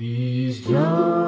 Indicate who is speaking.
Speaker 1: These young